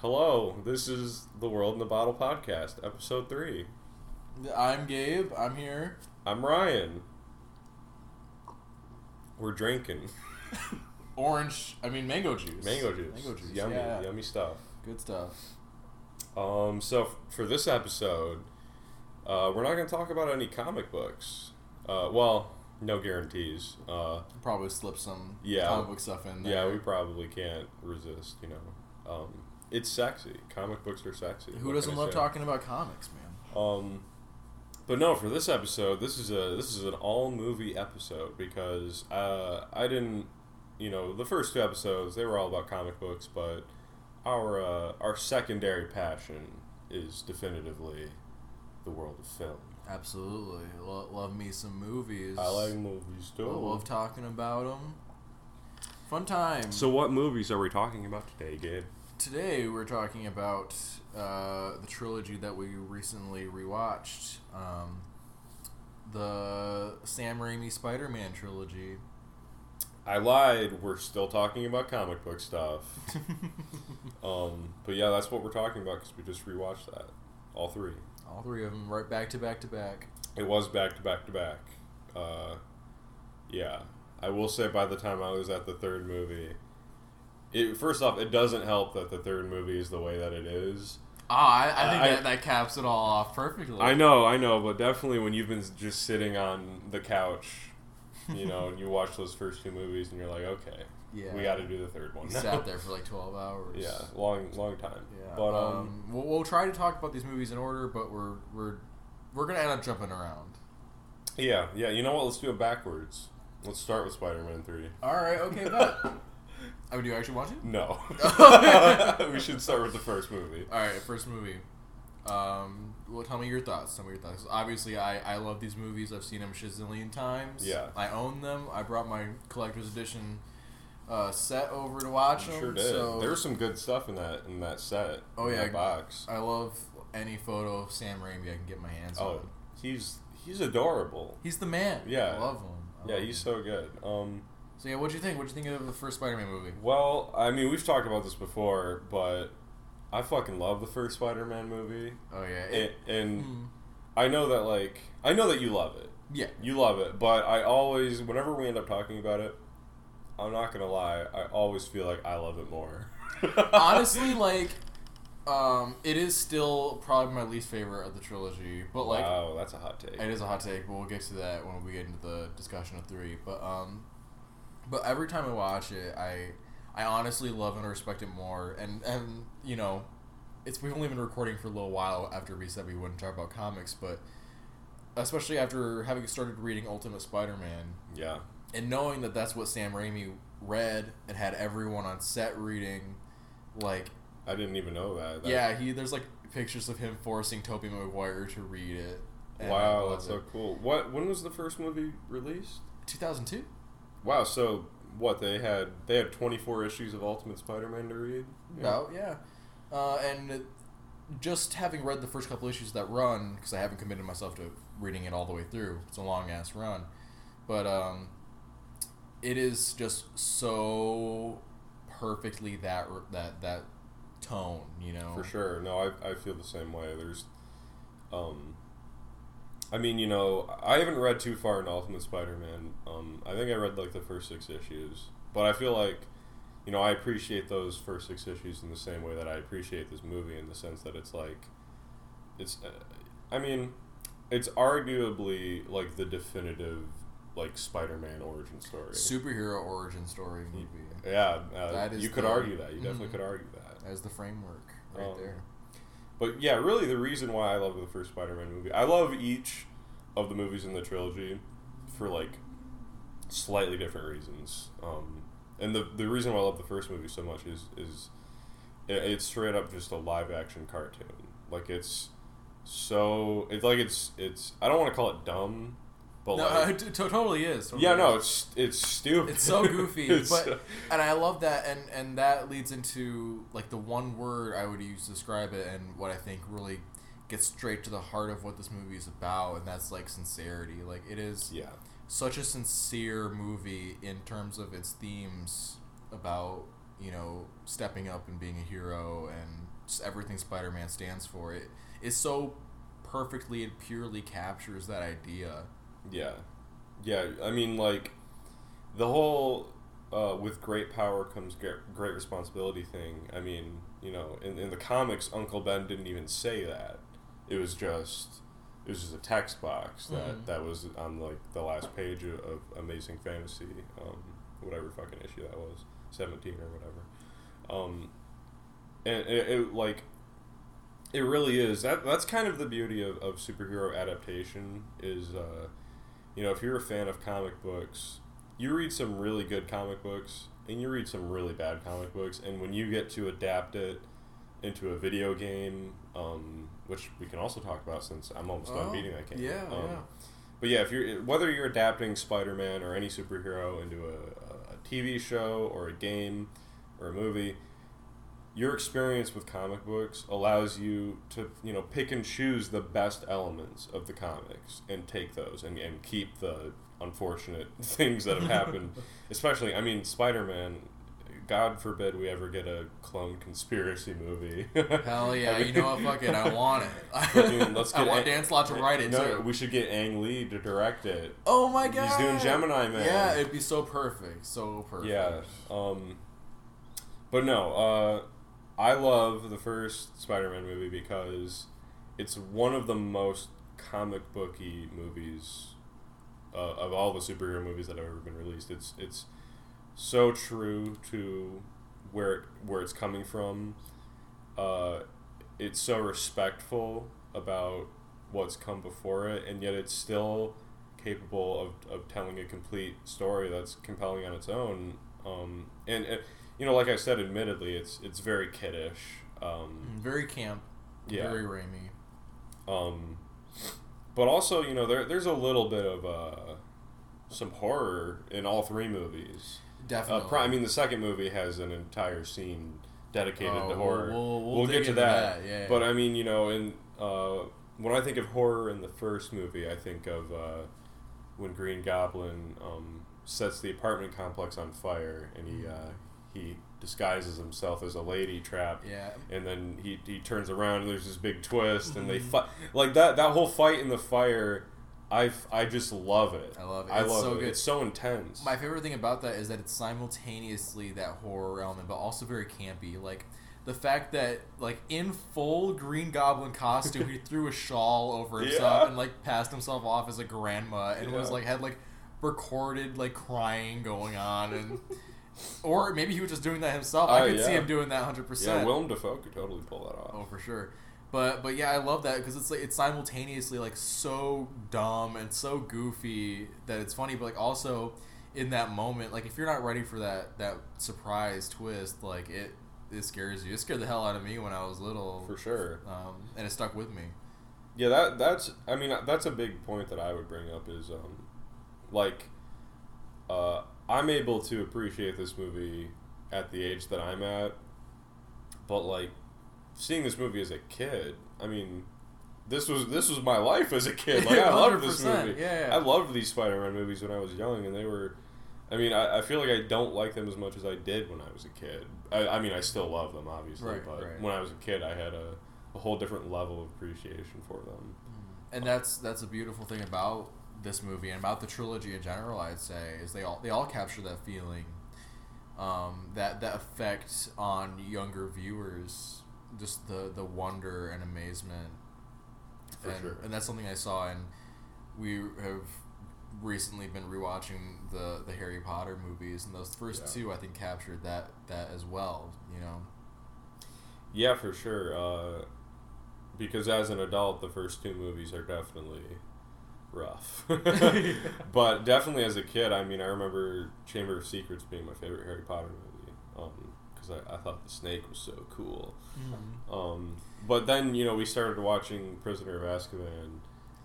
Hello, this is the World in the Bottle podcast, episode three. I'm Gabe. I'm here. I'm Ryan. We're drinking Orange. I mean, mango juice. mango juice. Mango juice. Yummy, yeah. yummy stuff. Good stuff. Um, so f- for this episode, uh, we're not going to talk about any comic books. Uh, well, no guarantees. Uh, Probably slip some Yeah. comic book stuff in there. yeah, we probably can't resist. You know, um, it's sexy. Comic books are sexy. Who What doesn't love say? talking about comics, man? Um, but no, for this episode, this is a this is an all movie episode because uh, I didn't, you know, the first two episodes they were all about comic books, but our uh, our secondary passion is definitively the world of film. Absolutely. Lo- love me some movies. I like movies I too. love talking about them. Fun time. So, what movies are we talking about today, Gabe? Today we're talking about uh, the trilogy that we recently rewatched. Um, the Sam Raimi Spider-Man trilogy. I lied. We're still talking about comic book stuff. um, but yeah, that's what we're talking about because we just rewatched that, all three. All three of them right back to back to back. It was back to back to back. Uh, yeah, I will say by the time I was at the third movie, it first off it doesn't help that the third movie is the way that it is. Ah, I, I think I- that, that caps it all off perfectly. I know, I know, but definitely when you've been just sitting on the couch, you know, and you watch those first two movies and you're like, okay, Yeah. we got to do the third one. Sat there for like twelve hours. yeah, long, long time. Yeah. but um, um, we'll, we'll try to talk about these movies in order, but we're we're we're gonna end up jumping around. yeah, yeah. You know what? Let's do it backwards. Let's start with Spider-Man Three. All right. Okay. Bet. oh, do you actually want to? No, we should start with the first movie. All right. First movie. Um, well, tell me your thoughts. Tell me your thoughts. Obviously, I, I love these movies. I've seen them a shazillion times. Yeah. I own them. I brought my collector's edition uh, set over to watch You them. sure did. So there was some good stuff in that in that set. Oh, in yeah. box. I love any photo of Sam Raimi I can get my hands Oh, on. he's he's adorable. He's the man. Yeah. I love him. I Yeah, love he's him. so good. Um, So yeah, what'd you think? What'd you think of the first Spider-Man movie? well, I mean, we've talked about this before, but I fucking love the first Spider-Man movie, Oh yeah. and, It, and Hmm. I know that like I know that you love it. yeah. You love it, but I always, whenever we end up talking about it, I'm not gonna lie, I always feel like I love it more. Honestly, like, um, it is still probably my least favorite of the trilogy. But like, wow, that's a hot take. it is a hot take. But we'll get to that when we get into the discussion of three. But um, but every time I watch it, I I honestly love and respect it more. And and you know, it's we've only been recording for a little while after we said we wouldn't talk about comics, but especially after having started reading Ultimate Spider-Man Yeah, and knowing that that's what Sam Raimi read and had everyone on set reading, like I didn't even know that. That- yeah, he there's like pictures of him forcing Tobey Maguire to read it. Wow, that's so it. cool. What? When was the first movie released? 2002. Wow. So what? They had they had 24 issues of Ultimate Spider-Man to read. About yeah, uh, and just having read the first couple issues of that run because I haven't committed myself to reading it all the way through. It's a long ass run, but um, it is just so perfectly that that that tone, you know. For sure. No, I, I feel the same way. There's, um, I mean, you know, I haven't read too far in Ultimate Spider-Man. Um, I think I read like the first six issues, but I feel like, you know, I appreciate those first six issues in the same way that I appreciate this movie in the sense that it's like, it's, uh, I mean, it's arguably like the definitive like Spider-Man origin story. Superhero origin story movie Yeah, uh, That is you could the- argue that. You definitely Mhm. could argue that. as the framework right Um, there. But yeah, really, the reason why I love the first Spider-Man movie, I love each of the movies in the trilogy for like slightly different reasons. Um, and the the reason why I love the first movie so much is is it, it's straight up just a live action cartoon. Like it's so it's like it's it's I don't want to call it dumb, but No, like, it t- totally is. Totally yeah, no, it's it's stupid. It's so goofy, It's but so- and I love that, and and that leads into like the one word I would use to describe it, and what I think really gets straight to the heart of what this movie is about, and that's like sincerity. Like it is yeah. such a sincere movie in terms of its themes about you know, stepping up and being a hero and everything Spider Man stands for. It is so perfectly and purely captures that idea. Yeah, yeah. I mean, like the whole uh, with great power comes great, responsibility thing. I mean, you know, in, in the comics, Uncle Ben didn't even say that. It was just it was just a text box that Mhm. that was on like the last page of, of Amazing Fantasy, um, whatever fucking issue that was, seventeen or whatever. Um, and it, it like it really is that that's kind of the beauty of, of superhero adaptation is uh, you know if you're a fan of comic books you read some really good comic books and you read some really bad comic books and when you get to adapt it into a video game um, which we can also talk about since i'm almost done Oh, beating that game yeah, um, yeah. but yeah if you're whether you're adapting spider-man or any superhero into a, a tv show or a game or a movie your experience with comic books allows you to you know pick and choose the best elements of the comics and take those and, and keep the unfortunate things that have happened especially i mean spider-man god forbid we ever get a clone conspiracy movie Hell yeah, I mean- you know what? Fuck it, I want it. Fucking, let's I want Dan Slott to write it no, too. we should get ang lee to direct it oh my god, He's doing Gemini Man. Yeah, it'd be so perfect, so perfect. Yeah. Um, but no, uh, I love the first Spider-Man movie because it's one of the most comic booky movies uh, of all the superhero movies that have ever been released. It's it's so true to where it, where it's coming from. Uh, it's so respectful about what's come before it, and yet it's still capable of, of telling a complete story that's compelling on its own. Um, and, uh, you know, like I said, admittedly, it's it's very kiddish. Um, Mm, very camp, Yeah. very Raimi. um, but also, you know, there there's a little bit of uh, some horror in all three movies. Uh, Definitely. pri- I mean, the second movie has an entire scene dedicated Oh, to we'll- horror. we'll- we'll get to that. that, yeah. But I mean, you know, in uh, when I think of horror in the first movie, I think of uh, when Green Goblin um, sets the apartment complex on fire, and he uh, he disguises himself as a lady trap. yeah. And then he, he turns around and there's this big twist and Mm-hmm. they fight like that that whole fight in the fire. I I just love it. I love it. I It's love so it. good. It's so intense. My favorite thing about that is that it's simultaneously that horror element, but also very campy. Like the fact that, like in full Green Goblin costume, he threw a shawl over himself Yeah. and like passed himself off as a grandma, and was like had like recorded like crying going on, and or maybe he was just doing that himself. I Oh, could see him doing that hundred yeah, percent. Willem Dafoe could totally pull that off. Oh, for sure. But but yeah, I love that because it's like it's simultaneously like so dumb and so goofy that it's funny, but like also in that moment, like if you're not ready for that that surprise twist, like it it scares you. It scared the hell out of me when I was little, For sure. um, and it stuck with me. Yeah, that that's I mean that's a big point that I would bring up is um like uh I'm able to appreciate this movie at the age that I'm at, but like seeing this movie as a kid, I mean this was this was my life as a kid. Like I loved this 100%, movie. yeah. I loved these Spider-Man movies when I was young, and they were. I mean, I, I feel like I don't like them as much as I did when I was a kid. I, I mean, I still love them, obviously, Right, but right. when I was a kid, I had a, a whole different level of appreciation for them. Mm. and that's that's a beautiful thing about this movie and about the trilogy in general. I'd say is they all they all capture that feeling, um, that that effect on younger viewers, just the the wonder and amazement. For and, sure. and that's something I saw, and we have recently been rewatching the the Harry Potter movies, and those first Yeah. two I think captured that that as well. You know, Yeah, for sure. Uh, because as an adult, the first two movies are definitely rough. but definitely as a kid, I mean, I remember Chamber of Secrets being my favorite Harry Potter movie. Because I, I thought the snake was so cool. Um, but then, you know, we started watching Prisoner of Azkaban,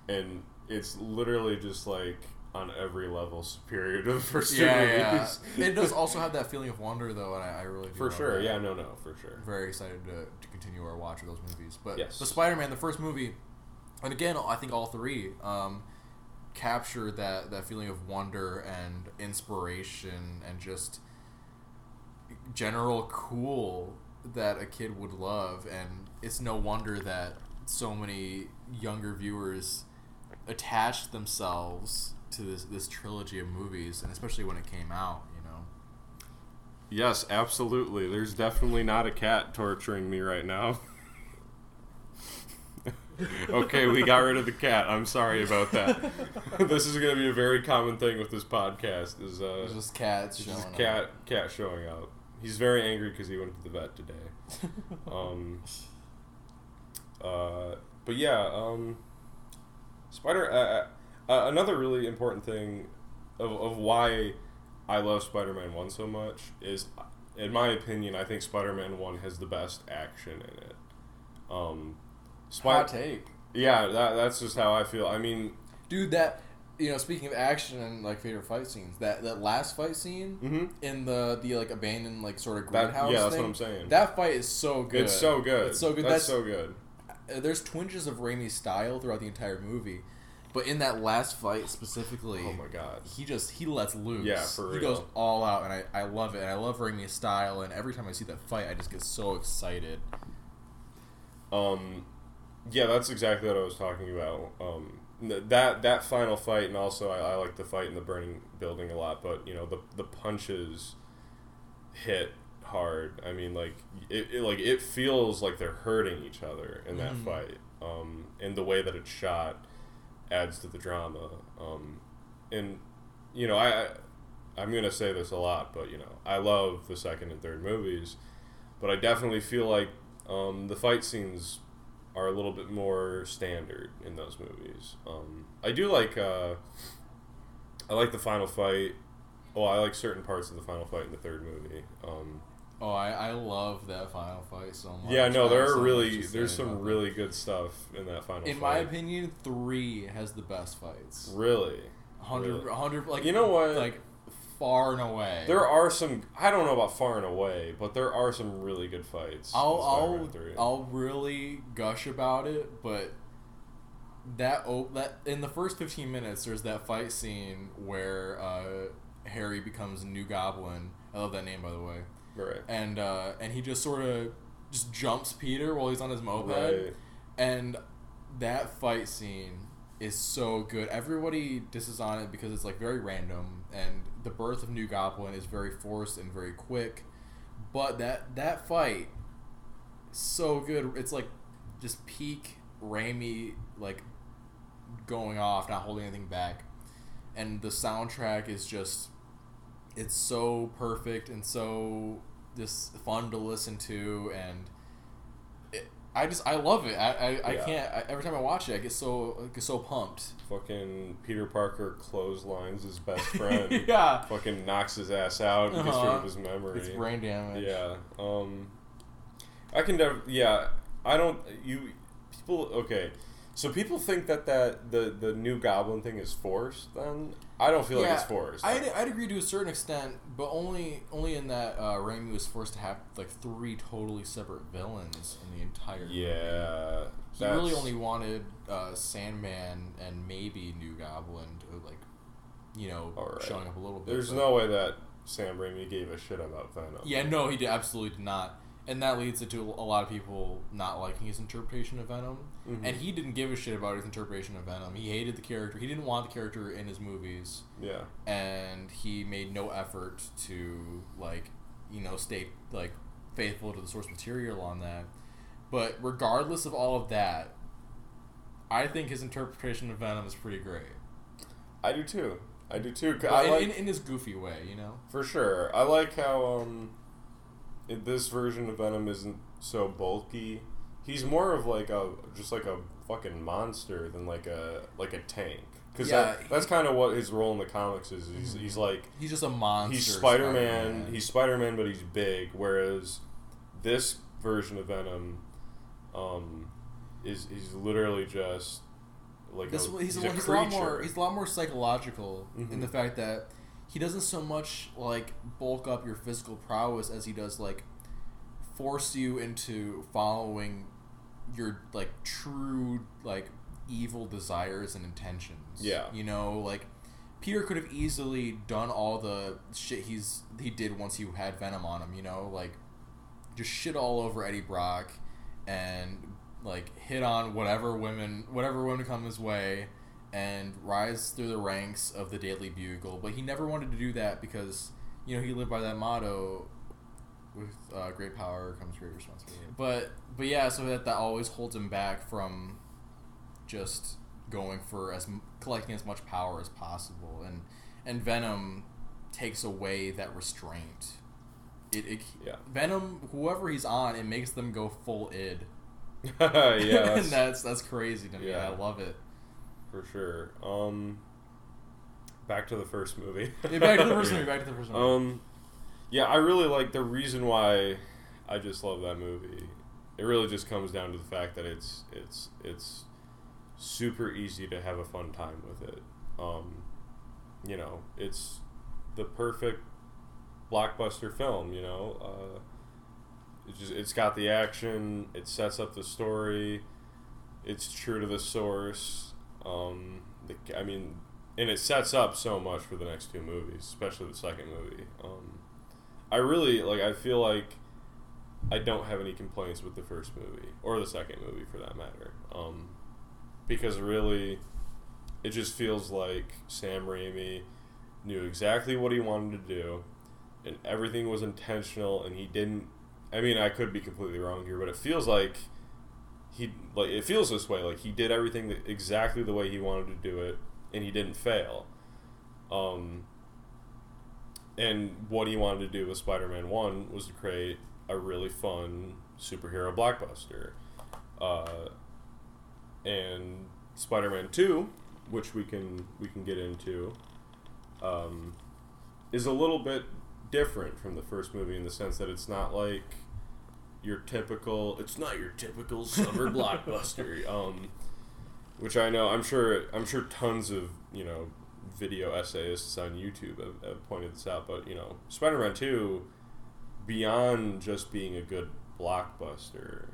and it's literally just like on every level superior to the first two yeah, yeah. movies. it does also have that feeling of wonder though, and I, I really do For sure. that. Yeah, no, no, for sure. very excited to, to continue our watch of those movies. But Yes. the Spider-Man, the first movie, and again, I think all three um, capture that that feeling of wonder and inspiration and just general cool that a kid would love, and it's no wonder that so many younger viewers attached themselves to this this trilogy of movies, and especially when it came out, you know. Yes, absolutely. There's definitely not a cat torturing me right now. okay, we got rid of the cat. I'm sorry about that. this is going to be a very common thing with this podcast. Is uh, There's just cats showing just up. cat cat showing up. He's very angry because he went to the vet today. Um, uh, but yeah, um, Spider. Uh, uh, another really important thing of, of why I love Spider-Man One so much is, in my opinion, I think Spider-Man One has the best action in it. Um, Hot take. Yeah, that, that's just how I feel. I mean, Dude, that you know, speaking of action and like favorite fight scenes, that that last fight scene mhm. in the the like abandoned like sort of greenhouse yeah, that's thing, what I'm saying. That fight is so good. it's so good. It's so good. That's, That's, so good. uh, there's twinges of Raimi's style throughout the entire movie, but in that last fight specifically, Oh my god. he just he lets loose. Yeah, for real. He goes all out, and I, I love it. And I love Raimi's style, and every time I see that fight, I just get so excited. Um, yeah, that's exactly what I was talking about. Um, that that final fight, and also I, I like the fight in the burning building a lot. But you know, the the punches hit hard. I mean, like it, it like it feels like they're hurting each other in that Mhm. fight. Um, and the way that it's shot adds to the drama. Um, and you know, I, I I'm gonna say this a lot, but you know, I love the second and third movies, but I definitely feel like um, the fight scenes are a little bit more standard in those movies. Um, I do like uh, I like the final fight. Well, I like certain parts of the final fight in the third movie. Um, Oh, I, I love that final fight so much. yeah, no, there so are really there's some about that. really good stuff in that final. Fight. In fight. my opinion, three has the best fights. really, 100, Really? 100 like You know what? Like far and away. there are some. I don't know about far and away, but there are some really good fights. I'll I'll 3. I'll really gush about it, but that oh that in the first fifteen minutes, there's that fight scene where uh, Harry becomes a new Goblin. I love that name, by the way. right, And uh, and he just sort of just jumps Peter while he's on his moped, right. and that fight scene is so good. Everybody disses on it because it's like very random, and the birth of New Goblin is very forced and very quick. But that that fight, so good. It's like just peak Raimi like going off, not holding anything back, and the soundtrack is just it's so perfect and so just fun to listen to and I just I love it I I, I Yeah. can't I, every time I watch it I get so I get so pumped Fucking Peter Parker clotheslines his best friend. yeah Fucking knocks his ass out and gets rid Uh-huh. of his memory. it's brain damage Yeah. Um, I can. Def- yeah. I don't. You people. Okay. So people think that that the the new Goblin thing is forced. Then I don't feel like it's forced. I'd, I'd agree to a certain extent, but only only in that uh, Raimi was forced to have like three totally separate villains in the entire yeah. He really only wanted uh, Sandman and maybe New Goblin to like, you know, right. showing up a little bit. There's no way that Sam Raimi gave a shit about Venom. Yeah, no, he did absolutely did not, and that leads to a lot of people not liking his interpretation of Venom. Mhm. And he didn't give a shit about his interpretation of Venom. He hated the character. He didn't want the character in his movies, Yeah. and he made no effort to like, you know, stay like faithful to the source material on that. But regardless of all of that, I think his interpretation of Venom is pretty great. I do too. I do too. I in, like in, in his goofy way, you know. For sure. I like how um this version of Venom isn't so bulky. He's more of like a just like a fucking monster than like a like a tank. Cuz Yeah, that, that's kind of what his role in the comics is. He's, he's like He's just a monster. he's Spider-Man. Spider-Man. He's Spider-Man but he's big Whereas this version of Venom um is he's literally just like This a, he's, he's a, a he's a lot more he's a lot more psychological in Mhm. the fact that he doesn't so much like bulk up your physical prowess as he does like force you into following your like true like evil desires and intentions. Yeah. You know, like Peter could have easily done all the shit he's he did once he had Venom on him. You know, like just shit all over Eddie Brock and like hit on whatever women whatever women come his way and rise through the ranks of the Daily Bugle. But he never wanted to do that because you know he lived by that motto. With uh, great power comes great responsibility. But but yeah, so that that always holds him back from just going for as collecting as much power as possible, and and Venom takes away that restraint. It, it Yeah. Venom, whoever he's on, it makes them go full id. yeah, and that's, that's that's crazy to me. Yeah. I love it. For sure. Um, back to the first movie. Yeah, back to the first movie. Back to the first movie. Um, yeah, I really like the reason why I just love that movie. It really just comes down to the fact that it's it's it's super easy to have a fun time with it. Um, you know, it's the perfect blockbuster film. You know, uh, it just it's got the action. It sets up the story. It's true to the source. Um, the, I mean, and it sets up so much for the next two movies, especially the second movie. Um, I really like. I feel like I don't have any complaints with the first movie or the second movie for that matter, um, because really, it just feels like Sam Raimi knew exactly what he wanted to do, and everything was intentional, and he didn't. I mean, I could be completely wrong here, but it feels like he like it feels this way. Like he did everything that, exactly the way he wanted to do it, and he didn't fail. Um, and what he wanted to do with Spider-Man One was to create a really fun superhero blockbuster. Uh, and Spider-Man Two, which we can we can get into, um, is a little bit different from the first movie in the sense that it's not like your typical. It's not your typical summer blockbuster. Um, which I know I'm sure I'm sure tons of you know video essayists on YouTube have, have pointed this out, but you know Spider-Man Two, beyond just being a good blockbuster,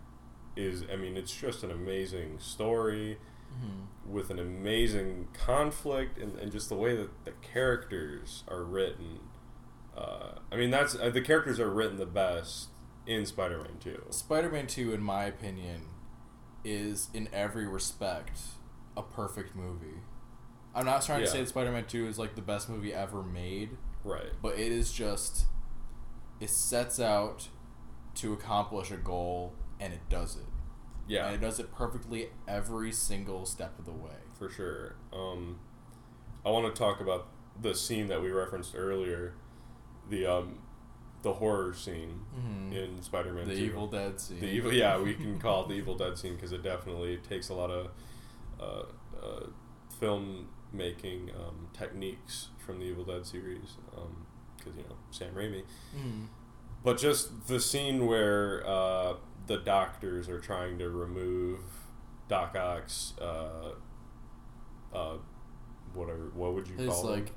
is I mean it's just an amazing story Mhm. with an amazing conflict and, and just the way that the characters are written. Uh, I mean that's uh, the characters are written the best in Spider-Man Two. Spider-Man Two, in my opinion, is in every respect a perfect movie. I'm not trying to say that Spider-Man Two is like the best movie ever made, Right. but it is just it sets out to accomplish a goal and it does it. Yeah. And it does it perfectly every single step of the way. for sure. Um, I want to talk about the scene that we referenced earlier, the um, the horror scene Mhm. in Spider-Man. The 2. Evil Dead scene. The evil, yeah, we can call it the Evil Dead scene because it definitely takes a lot of uh, uh, filmmaking um, techniques from the Evil Dead series. Because you know Sam Raimi, Mhm. but just the scene where uh, the doctors are trying to remove Doc Ock's, uh, uh, whatever, what would you His call like him?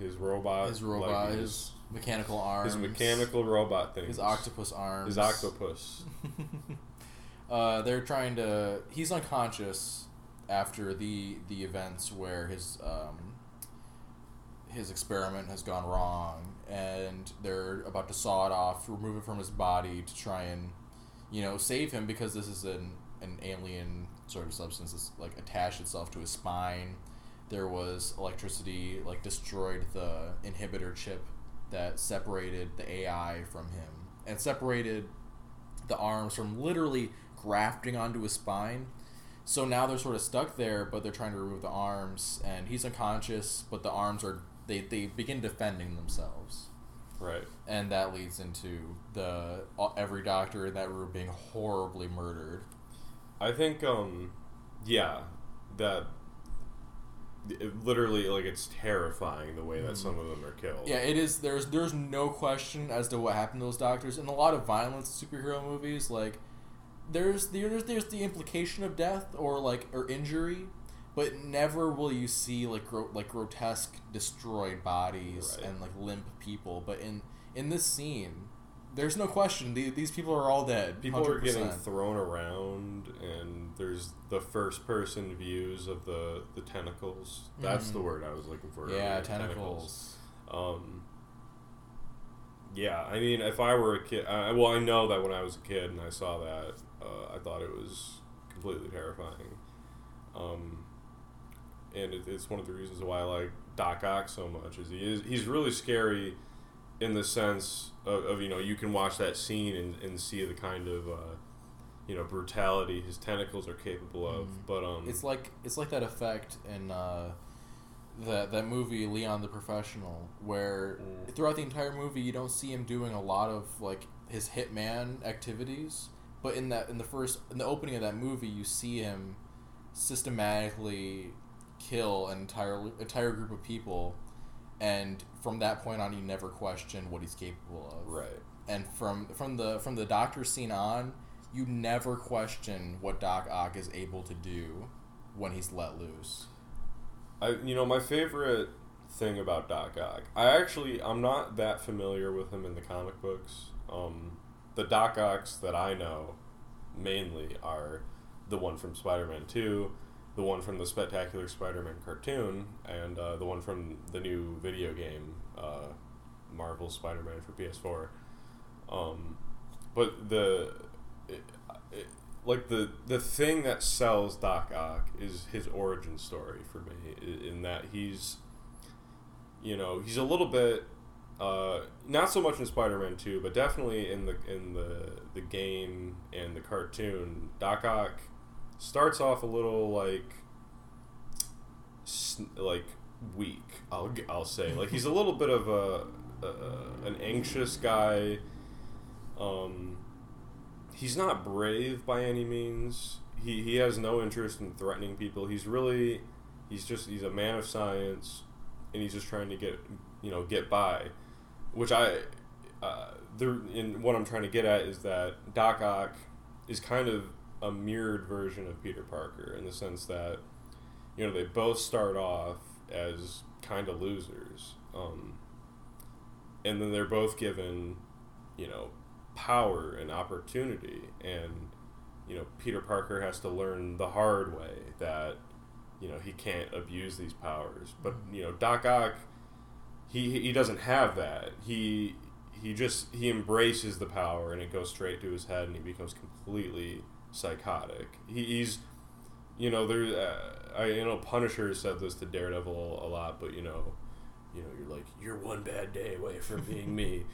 His robot, his robot, like, his mechanical arms, his mechanical robot thing, his octopus arms, his octopus. uh, they're trying to. He's unconscious after the the events where his um, his experiment has gone wrong, and they're about to saw it off, remove it from his body to try and you know save him because this is an an alien sort of substance that's like attached itself to his spine. There was electricity like destroyed the inhibitor chip that separated the AI from him and separated the arms from literally grafting onto his spine. So now they're sort of stuck there, but they're trying to remove the arms, and he's unconscious, but the arms are they, they begin defending themselves, Right. and that leads into the every doctor in that room being horribly murdered. I think, um, yeah, that it literally like it's terrifying the way that mm. some of them are killed. Yeah, it is. There's there's no question as to what happened to those doctors. In a lot of violence superhero movies, like there's there's there's the implication of death or like or injury, but never will you see like gro- like grotesque destroyed bodies Right. and like limp people. But in in this scene, there's no question. The, these people are all dead. People are getting thrown around, and there's the first person views of the the tentacles. That's the Mhm. word I was looking for. yeah, earlier, tentacles. Um, yeah, I mean, if I were a kid, uh, well, I know that when I was a kid and I saw that, uh, I thought it was completely terrifying. Um, and it, it's one of the reasons why I like Doc Ock so much. Is he is he's really scary in the sense of, of you know you can watch that scene and, and see the kind of uh, you know brutality his tentacles are capable of. Mhm. But um, It's like it's like that effect in uh, that that movie Leon the Professional, where Mm. throughout the entire movie you don't see him doing a lot of like his hitman activities, but in that in the first in the opening of that movie you see him systematically kill an entire entire group of people, and from that point on you never question what he's capable of right. and from from the from the doctor scene on, you never question what Doc Ock is able to do when he's let loose. I you know my favorite thing about Doc Ock. I actually I'm not that familiar with him in the comic books. Um, the Doc Ocks that I know mainly are the one from Spider-Man Two, the one from the Spectacular Spider-Man cartoon, and uh, the one from the new video game uh, Marvel Spider-Man for PS4. Um, but the it, it, like the the thing that sells Doc Ock is his origin story for me. In that he's, you know, he's a little bit, uh, not so much in Spider-Man Two, but definitely in the in the the game and the cartoon. Doc Ock starts off a little like, like weak. I'll I'll say like he's a little bit of a, a an anxious guy. Um, he's not brave by any means. He he has no interest in threatening people. He's really he's just he's a man of science, and he's just trying to get you know get by, which I. Uh, there, in what I'm trying to get at is that Doc Ock is kind of a mirrored version of Peter Parker in the sense that you know they both start off as kind of losers, um, and then they're both given you know power and opportunity and you know Peter Parker has to learn the hard way that you know he can't abuse these powers. But you know Doc Ock he he doesn't have that. He he just he embraces the power and it goes straight to his head and he becomes completely psychotic he, he's you know there uh, I you know Punisher said this to Daredevil a lot but you know you know you're like you're one bad day away from being me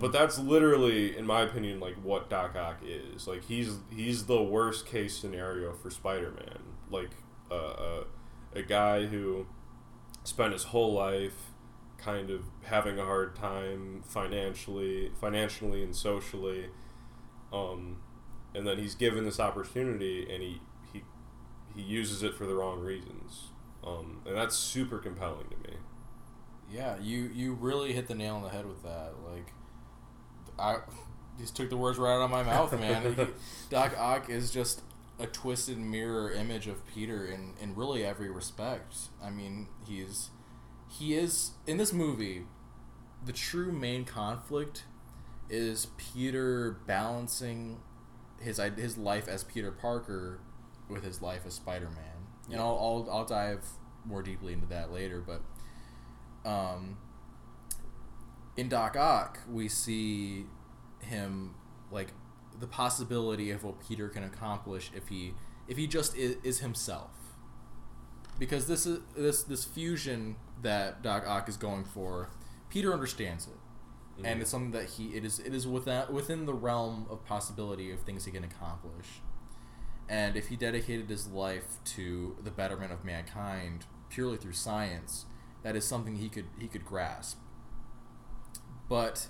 but that's literally, in my opinion, like what Doc Ock is. Like he's he's the worst case scenario for Spider Man. Like uh, uh, a guy who spent his whole life kind of having a hard time financially, financially and socially, um, and then he's given this opportunity and he he he uses it for the wrong reasons. Um, and that's super compelling to me. Yeah, you you really hit the nail on the head with that. Like, I just took the words right out of my mouth, man. He- Doc Ock is just a twisted mirror image of Peter in in really every respect. I mean, he's he is in this movie. The true main conflict is Peter balancing his his life as Peter Parker with his life as Spider Man. And I'll, I'll I'll dive more deeply into that later, but um, in Doc Ock, we see him like the possibility of what Peter can accomplish if he if he just is, is himself. Because this is this this fusion that Doc Ock is going for, Peter understands it, and Mhm. it's something that he it is it is within within the realm of possibility of things he can accomplish. And if he dedicated his life to the betterment of mankind purely through science, that is something he could he could grasp. But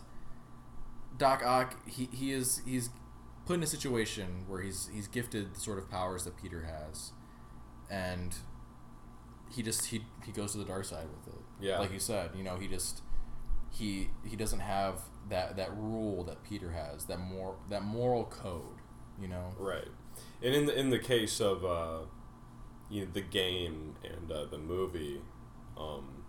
Doc Ock, he, he is he's put in a situation where he's he's gifted the sort of powers that Peter has, and he just he he goes to the dark side with it. Yeah. like you said, you know, he just he he doesn't have that that rule that Peter has, that more that moral code, you know. Right, and in the in the case of uh, you know the game and uh, the movie, um,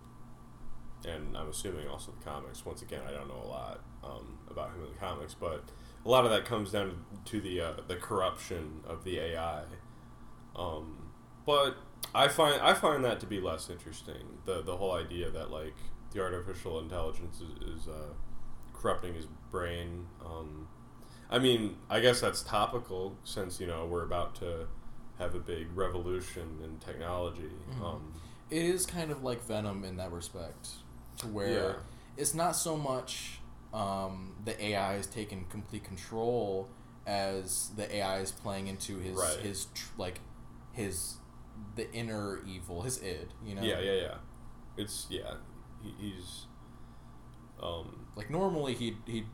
and I'm assuming also the comics. Once again, I don't know a lot. um, about him in the comics, but a lot of that comes down to the uh, the corruption of the AI. Um, but I find I find that to be less interesting. The the whole idea that like the artificial intelligence is, is uh, corrupting his brain. Um, I mean, I guess that's topical since you know we're about to have a big revolution in technology. Mhm. Um, It is kind of like Venom in that respect, to where Yeah. it's not so much um, the AI is taking complete control as the AI is playing into his Right. his tr- like his the inner evil, his id. You know. Yeah, yeah, yeah. It's yeah. He, he's um Like normally he'd he'd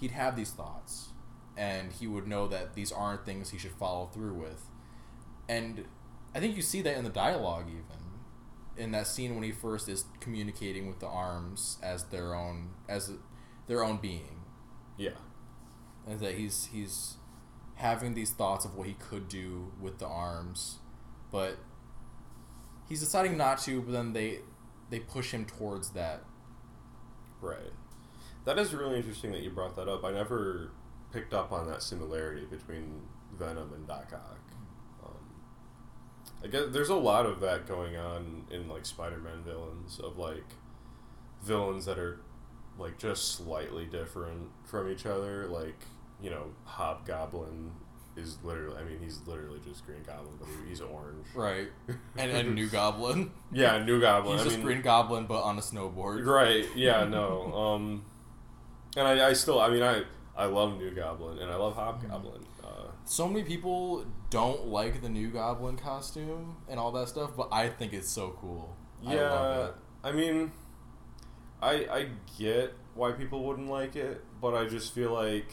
he'd have these thoughts, and he would know that these aren't things he should follow through with, and I think you see that in the dialogue even in that scene when he first is communicating with the arms as their own as their own being, yeah. and that he's he's having these thoughts of what he could do with the arms, but he's deciding not to. But then they they push him towards that. Right. That is really interesting that you brought that up. I never picked up on that similarity between Venom and Doc Ock. Um, I guess there's a lot of that going on in like Spider-Man villains of like villains that are like just slightly different from each other. Like you know, Hobgoblin is literally. I mean, he's literally just Green Goblin, but he's orange. Right, and and New Goblin. Yeah, New Goblin. He's I just mean, Green Goblin, but on a snowboard. Right. Yeah. No. Um, and I, I still. I mean, I I love New Goblin and I love Hobgoblin. Uh, So many people don't like the New Goblin costume and all that stuff, but I think it's so cool. I yeah. love it. I mean, I I get why people wouldn't like it, but I just feel like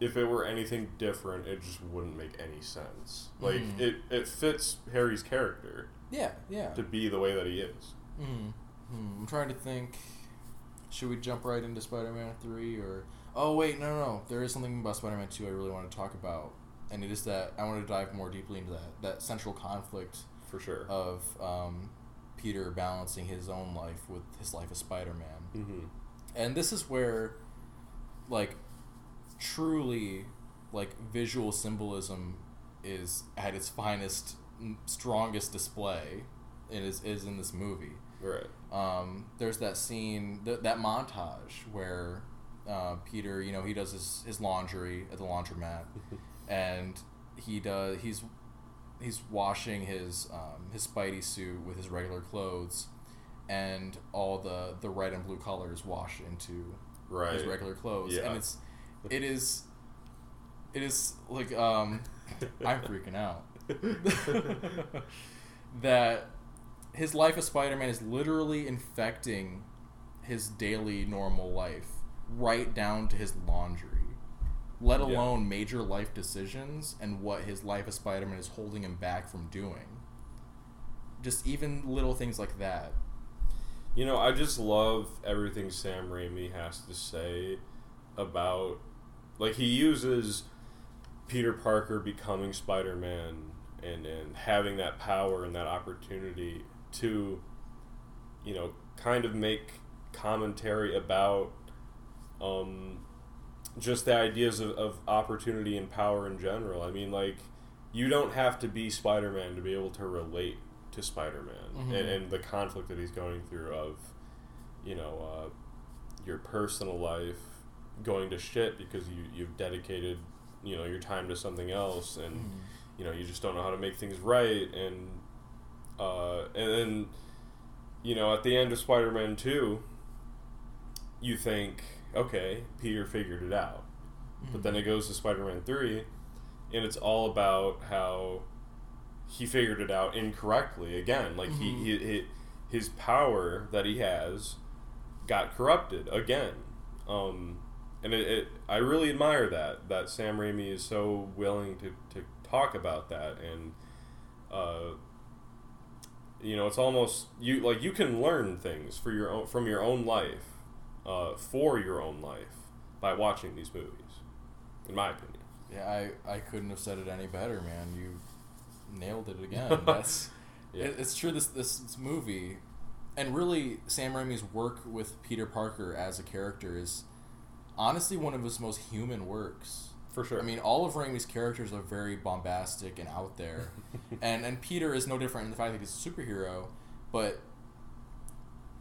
if it were anything different, it just wouldn't make any sense. Like Mhm. it it fits Harry's character Yeah, yeah. to be the way that he is. Hmm. Hmm. I'm trying to think. Should we jump right into Spider-Man three or? Oh wait, no, no, no. There is something about Spider-Man two I really want to talk about, and it is that I want to dive more deeply into that that central conflict For sure. of um, Peter balancing his own life with his life as Spider-Man. mm-hmm. and this is where like truly like visual symbolism is at its finest strongest display it is is in this movie Right. um, there's that scene th- that montage where uh, peter you know he does his, his laundry at the laundromat and he does he's he's washing his um, his spidey suit with his regular clothes and all the the red and blue colors wash into Right. his regular clothes Yeah. and it's it is it is like um i'm freaking out. That his life as spider-man is literally infecting his daily normal life right down to his laundry let Yeah. alone major life decisions and what his life as spider-man is holding him back from doing. Just even little things like that. You know, I just love everything Sam Raimi has to say about like he uses Peter Parker becoming Spider-Man and and having that power and that opportunity to you know, kind of make commentary about um just the ideas of, of opportunity and power in general. I mean, like, you don't have to be Spider Man to be able to relate to Spider Man Mhm. and, and the conflict that he's going through of, you know, uh, your personal life going to shit because you, you've dedicated, you know, your time to something else and, Mhm. you know, you just don't know how to make things right. And, uh, and then, you know, at the end of Spider Man 2, you think, okay, Peter figured it out. But then it goes to Spider Man 3, and it's all about how he figured it out incorrectly again. Like, Mhm. he, he, he, his power that he has got corrupted again. Um, and it, it, I really admire that, that Sam Raimi is so willing to, to talk about that. And, uh, you know, it's almost you like you can learn things for your own from your own life, uh, for your own life by watching these movies, in my opinion. Yeah, I, I couldn't have said it any better, man. You nailed it again. That's Yeah. it, it's true. This, this this movie, and really Sam Raimi's work with Peter Parker as a character is, honestly one of his most human works. For sure. I mean, all of Raimi's characters are very bombastic and out there, and and Peter is no different in the fact that he's a superhero, but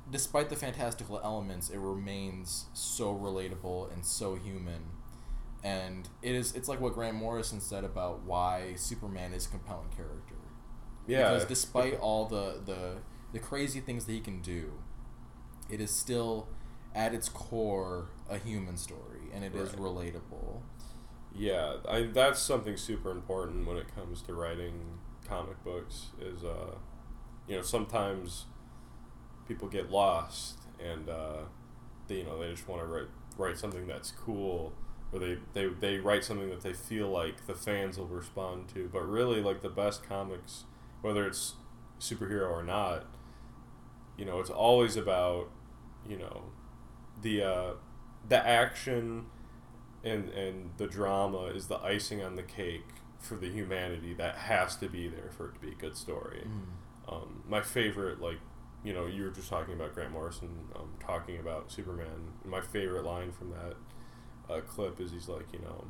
despite the fantastical elements, it remains so relatable and so human. And it is it's like what Grant Morrison said about why Superman is a compelling character. yeah. Because despite all the, the the crazy things that he can do, it is still at its core a human story and it is Right. relatable. Yeah, I, that's something super important when it comes to writing comic books. Is uh, you know, sometimes people get lost and uh, they, you know they just want to write write something that's cool, or they, they they write something that they feel like the fans will respond to. But really, like the best comics, whether it's superhero or not, you know, it's always about you know the uh, the action and and the drama is the icing on the cake for the humanity that has to be there for it to be a good story. Um, my favorite, like you know, you were just talking about Grant Morrison um, talking about Superman. My favorite line from that uh, clip is he's like, you know,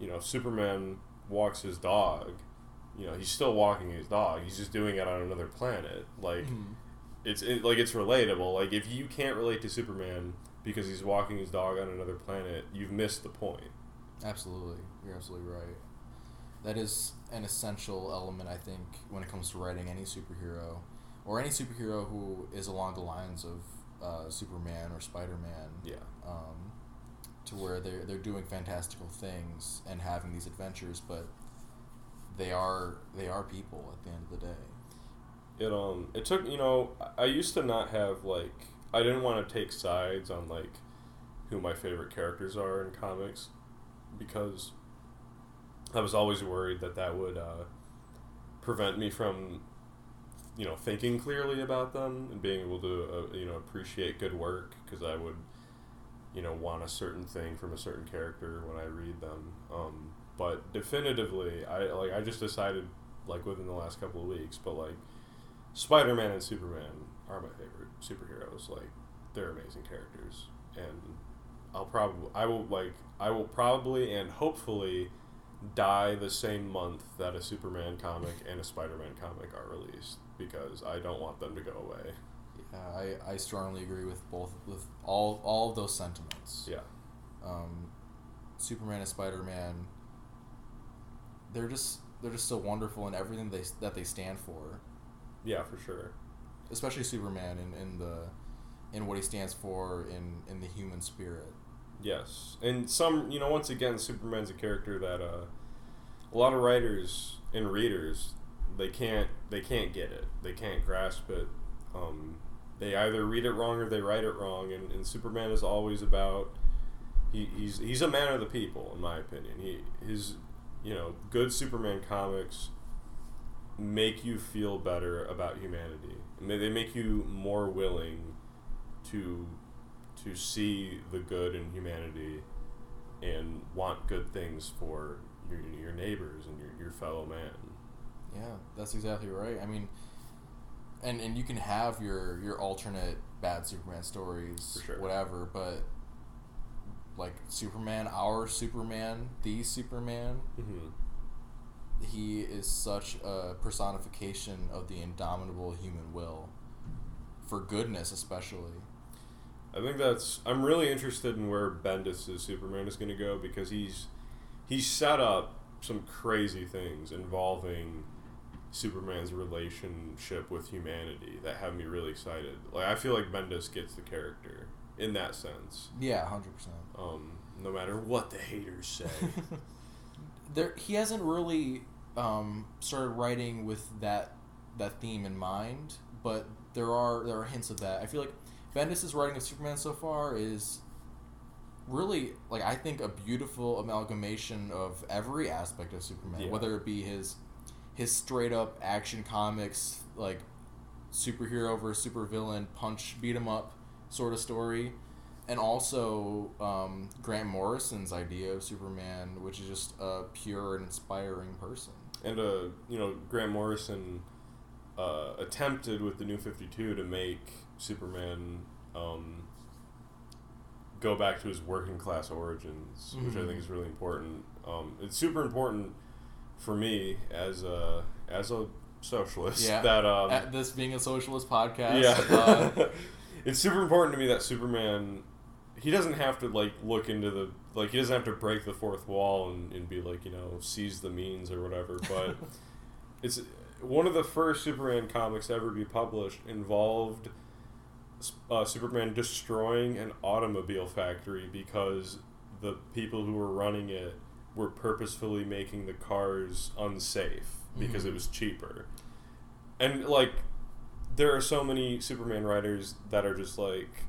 you know, Superman walks his dog. You know, he's still walking his dog. He's just doing it on another planet. Like Mhm. It's it, like it's relatable. Like if you can't relate to Superman because he's walking his dog on another planet, you've missed the point. Absolutely, you're absolutely right. That is an essential element, I think, when it comes to writing any superhero, or any superhero who is along the lines of uh, Superman or Spider Man. Yeah. Um, to where they're they're doing fantastical things and having these adventures, but they are they are people at the end of the day. It um it took you know I- used to not have like I didn't want to take sides on like who my favorite characters are in comics because I was always worried that that would uh, prevent me from you know thinking clearly about them and being able to uh, you know appreciate good work because I would you know want a certain thing from a certain character when I read them um, but definitively I like I just decided like within the last couple of weeks but like Spider-Man and Superman are my favorite superheroes like they're amazing characters and I'll probably I will like I will probably and hopefully die the same month that a Superman comic and a Spider-Man comic are released because I don't want them to go away. Yeah, I, I strongly agree with both with all all of those sentiments. Yeah. um, Superman and Spider Man, they're just they're just so wonderful in everything they that they stand for. Yeah, for sure. Especially Superman in, in the in what he stands for in, in the human spirit. Yes, and some you know once again Superman's a character that uh, a lot of writers and readers they can't they can't get it they can't grasp it. Um, they either read it wrong or they write it wrong, and, and Superman is always about he, he's he's a man of the people in my opinion. He his you know good Superman comics make you feel better about humanity. And they they make you more willing to to see the good in humanity and want good things for your, your neighbors and your, your fellow man. Yeah, that's exactly right. I mean, and and you can have your your alternate bad Superman stories, sure. whatever, but like Superman, our Superman, the Superman, Mm-hmm. He is such a personification of the indomitable human will for goodness especially I think that's. I'm really interested in where Bendis' Superman is going to go because he's he's set up some crazy things involving Superman's relationship with humanity that have me really excited. Like I feel like Bendis gets the character in that sense. yeah 100% Um, no matter what the haters say. there he hasn't really um, started writing with that that theme in mind but there are there are hints of that i feel like bendis' writing of superman so far is really like i think a beautiful amalgamation of every aspect of superman Yeah. whether it be his his straight up action comics like superhero versus supervillain punch beat 'em up sort of story and also um, Grant Morrison's idea of Superman, which is just a pure and inspiring person. And uh, you know, Grant Morrison uh, attempted with the New Fifty Two to make Superman um, go back to his working class origins, which I Mhm. think is really important. Um, it's super important for me as a as a socialist Yeah. that um, At this being a socialist podcast, yeah, uh, it's super important to me that Superman he doesn't have to like look into the like he doesn't have to break the fourth wall and, and be like you know seize the means or whatever but it's one of the first Superman comics to ever be published involved uh, Superman destroying an automobile factory because the people who were running it were purposefully making the cars unsafe because Mhm. it was cheaper. And like there are so many Superman writers that are just like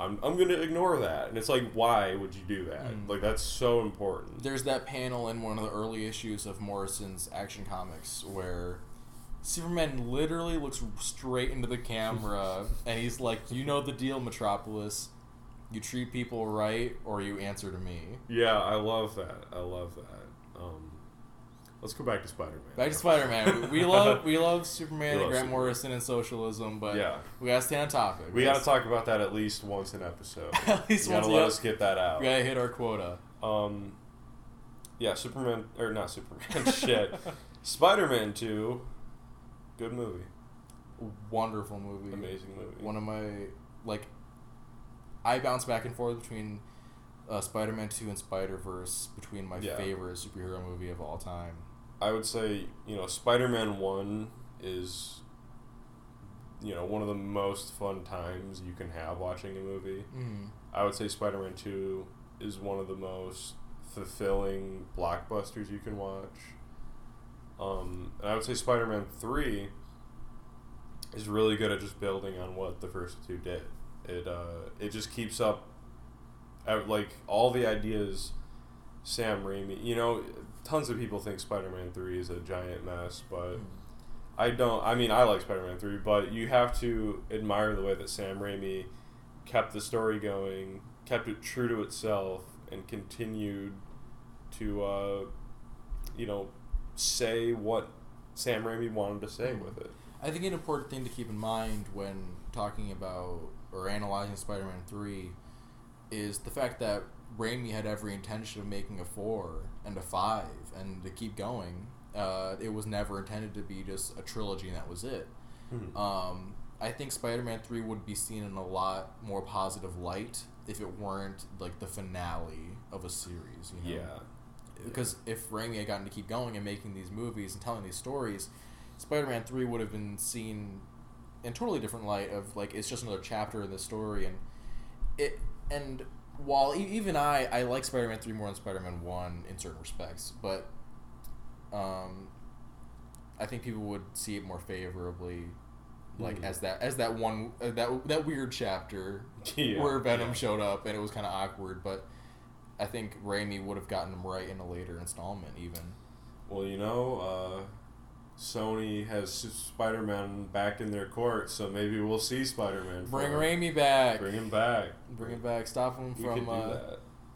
I'm, I'm going to ignore that. And it's like why would you do that? Mm. Like that's so important. there's that panel in one of the early issues of Morrison's Action Comics where Superman literally looks straight into the camera and he's like, "You know the deal, Metropolis. You treat people right, or you answer to me." Yeah, I love that. I love that. Um, let's go back to Spider-Man. Back to Spider-Man. We, we love we love Superman We and love Grant Superman. Morrison and socialism, but Yeah. we gotta stay on topic. We got to gotta- talk about that at least once an episode. At least you gotta let us get that out. We gotta hit our quota. Um, yeah, Superman or not Superman. shit, Spider-Man Two, good movie, Wonderful movie. amazing movie. one of my like I bounce back and forth between uh, Spider-Man 2 and Spider-Verse between my Yeah. favorite superhero movie of all time. I would say you know Spider-Man One is you know one of the most fun times you can have watching a movie. Mm. I would say Spider-Man Two is one of the most fulfilling blockbusters you can watch. Um, and I would say Spider-Man Three is really good at just building on what the first two did. It uh, it just keeps up, uh, like all the ideas. Sam Raimi, you know, tons of people think Spider-Man Three is a giant mess, but I don't. I mean, I like Spider-Man Three, but you have to admire the way that Sam Raimi kept the story going, kept it true to itself, and continued to, uh, you know, say what Sam Raimi wanted to say Mhm. with it. I think an important thing to keep in mind when talking about or analyzing Spider-Man 3 is the fact that Raimi had every intention of making a 4 and a 5 and to keep going. Uh, it was never intended to be just a trilogy and that was it. Um, I think Spider-Man Three would be seen in a lot more positive light if it weren't like the finale of a series. You know? yeah, Because if Raimi had gotten to keep going and making these movies and telling these stories, Spider-Man Three would have been seen in totally different light of like it's just another chapter in the story and it and while e- even I I like Spider-Man Three more than Spider-Man One in certain respects, but um, I think people would see it more favorably, like Mhm. as that as that one uh, that that weird chapter Yeah, where Venom yeah. showed up and it was kind of awkward. But I think Raimi would have gotten him right in a later installment, even. Well, you know, uh, Sony has Spider-Man back in their court, so maybe we'll see Spider-Man. Bring four. Raimi back. Bring him back. Bring him back. Stop him We from uh,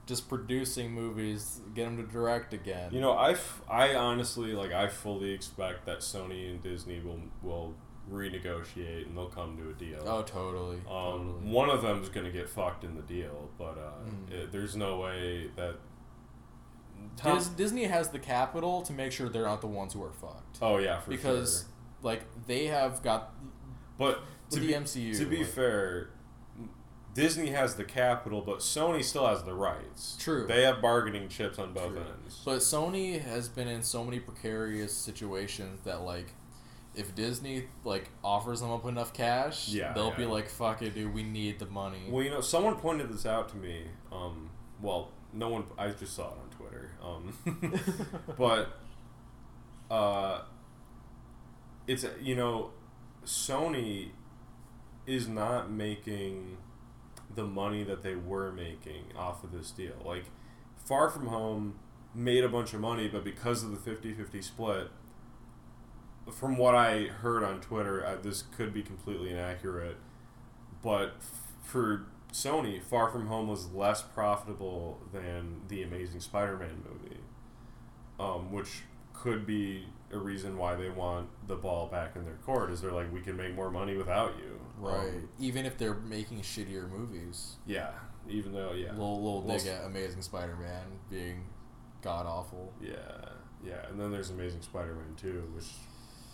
just producing movies. Get him to direct again. You know, I, f- I honestly like I fully expect that Sony and Disney will will renegotiate and they'll come to a deal. Oh, totally. Um, totally. one of them's gonna get fucked in the deal, but uh, Mhm. it, there's no way that. Tom- Dis- Disney has the capital to make sure they're not the ones who are fucked. oh yeah, for because sure. like they have got But to with be the MCU. to be like- fair, Disney has the capital, but Sony still has the rights. True. They have bargaining chips on both True. ends. But Sony has been in so many precarious situations that like if Disney like offers them up enough cash, Yeah, they'll yeah. be like, "Fuck it, dude, we need the money." Well, you know, someone pointed this out to me. Um, well, no one. I just saw it on Um, but uh, it's you know, Sony is not making the money that they were making off of this deal. Like, Far From Home made a bunch of money, but because of the 50-50 split, from what I heard on Twitter, uh, this could be completely inaccurate, but f- for Sony, Far From Home was less profitable than the Amazing Spider-Man movie, um, which could be a reason why they want the ball back in their court. Is they're like, we can make more money without you, right. Um, Even if they're making shittier movies. yeah, even though yeah, Little little Well, dig at Amazing Spider-Man being god awful. yeah, yeah, and then there's Amazing Spider-Man two, which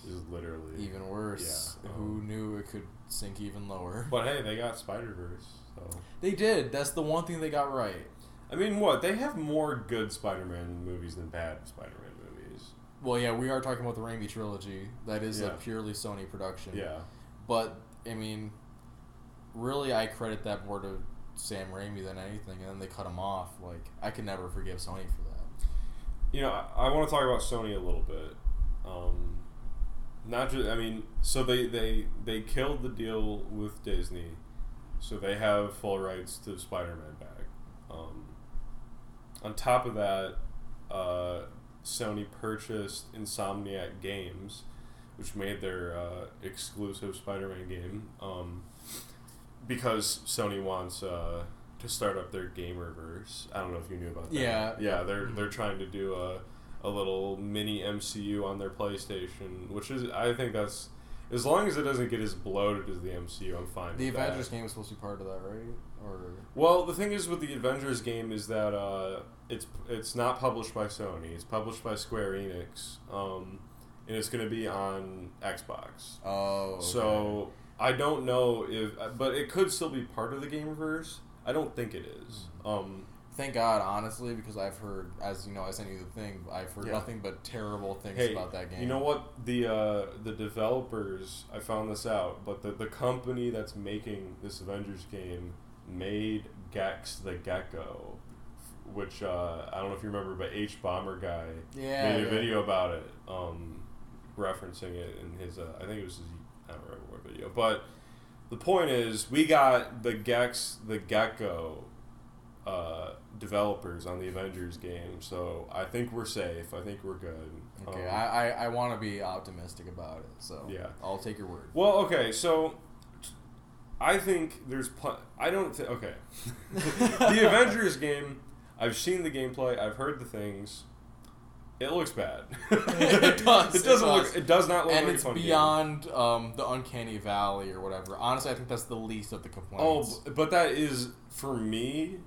is literally. Even worse. Yeah, Who um, knew it could sink even lower? But hey, they got Spider Verse, so They did. That's the one thing they got right. I mean, what they have more good Spider-Man movies than bad Spider-Man movies. Well, yeah, we are talking about the Raimi trilogy. That is a purely Sony production. Yeah, But I mean, really, I credit that more to Sam Raimi than anything, and then they cut him off. Like, I can never forgive Sony for that. you know, I, I want to talk about Sony a little bit. Um, not just, I mean, so they they they killed the deal with Disney, so they have full rights to Spider-Man back. Um, on top of that, uh, Sony purchased Insomniac Games, which made their uh, exclusive Spider-Man game. Um, because Sony wants uh, to start up their Gamerverse. I don't know if you knew about that. Yeah. yeah, they're Mhm. they're trying to do a a little mini MCU on their PlayStation, which is I think that's as long as it doesn't get as bloated as the MCU, I'm fine. The with Avengers that. game is supposed to be part of that, right? Or Well, the thing is with the Avengers game is that uh, it's it's not published by Sony. It's published by Square Enix, um, and it's going to be on Xbox. oh, okay. So I don't know if, but it could still be part of the Gameverse. I don't think it is. Um, thank God, honestly, because I've heard, as you know, I sent you the thing. I've heard Yeah. nothing but terrible things hey, about that game. you know what? The uh, the developers, I found this out, but the the company that's making this Avengers game made Gex the Gecko, which uh, I don't know if you remember, but hbomberguy Yeah, made a yeah. video about it, um, referencing it in his. Uh, I think it was his. I don't remember what video, but the point is, we got the Gex the Gecko uh, developers on the Avengers game, so I think we're safe. I think we're good. Okay, Um, I, I, I want to be optimistic about it, so Yeah. I'll take your word. well, okay, so I think there's. Pl- I don't. Th- okay, the Avengers game. I've seen the gameplay. I've heard the things. It looks bad. It does, It it doesn't does. look. It does not look and like it's a fun game. beyond um, the uncanny valley or whatever. Honestly, I think that's the least of the complaints. Oh, but that is for me.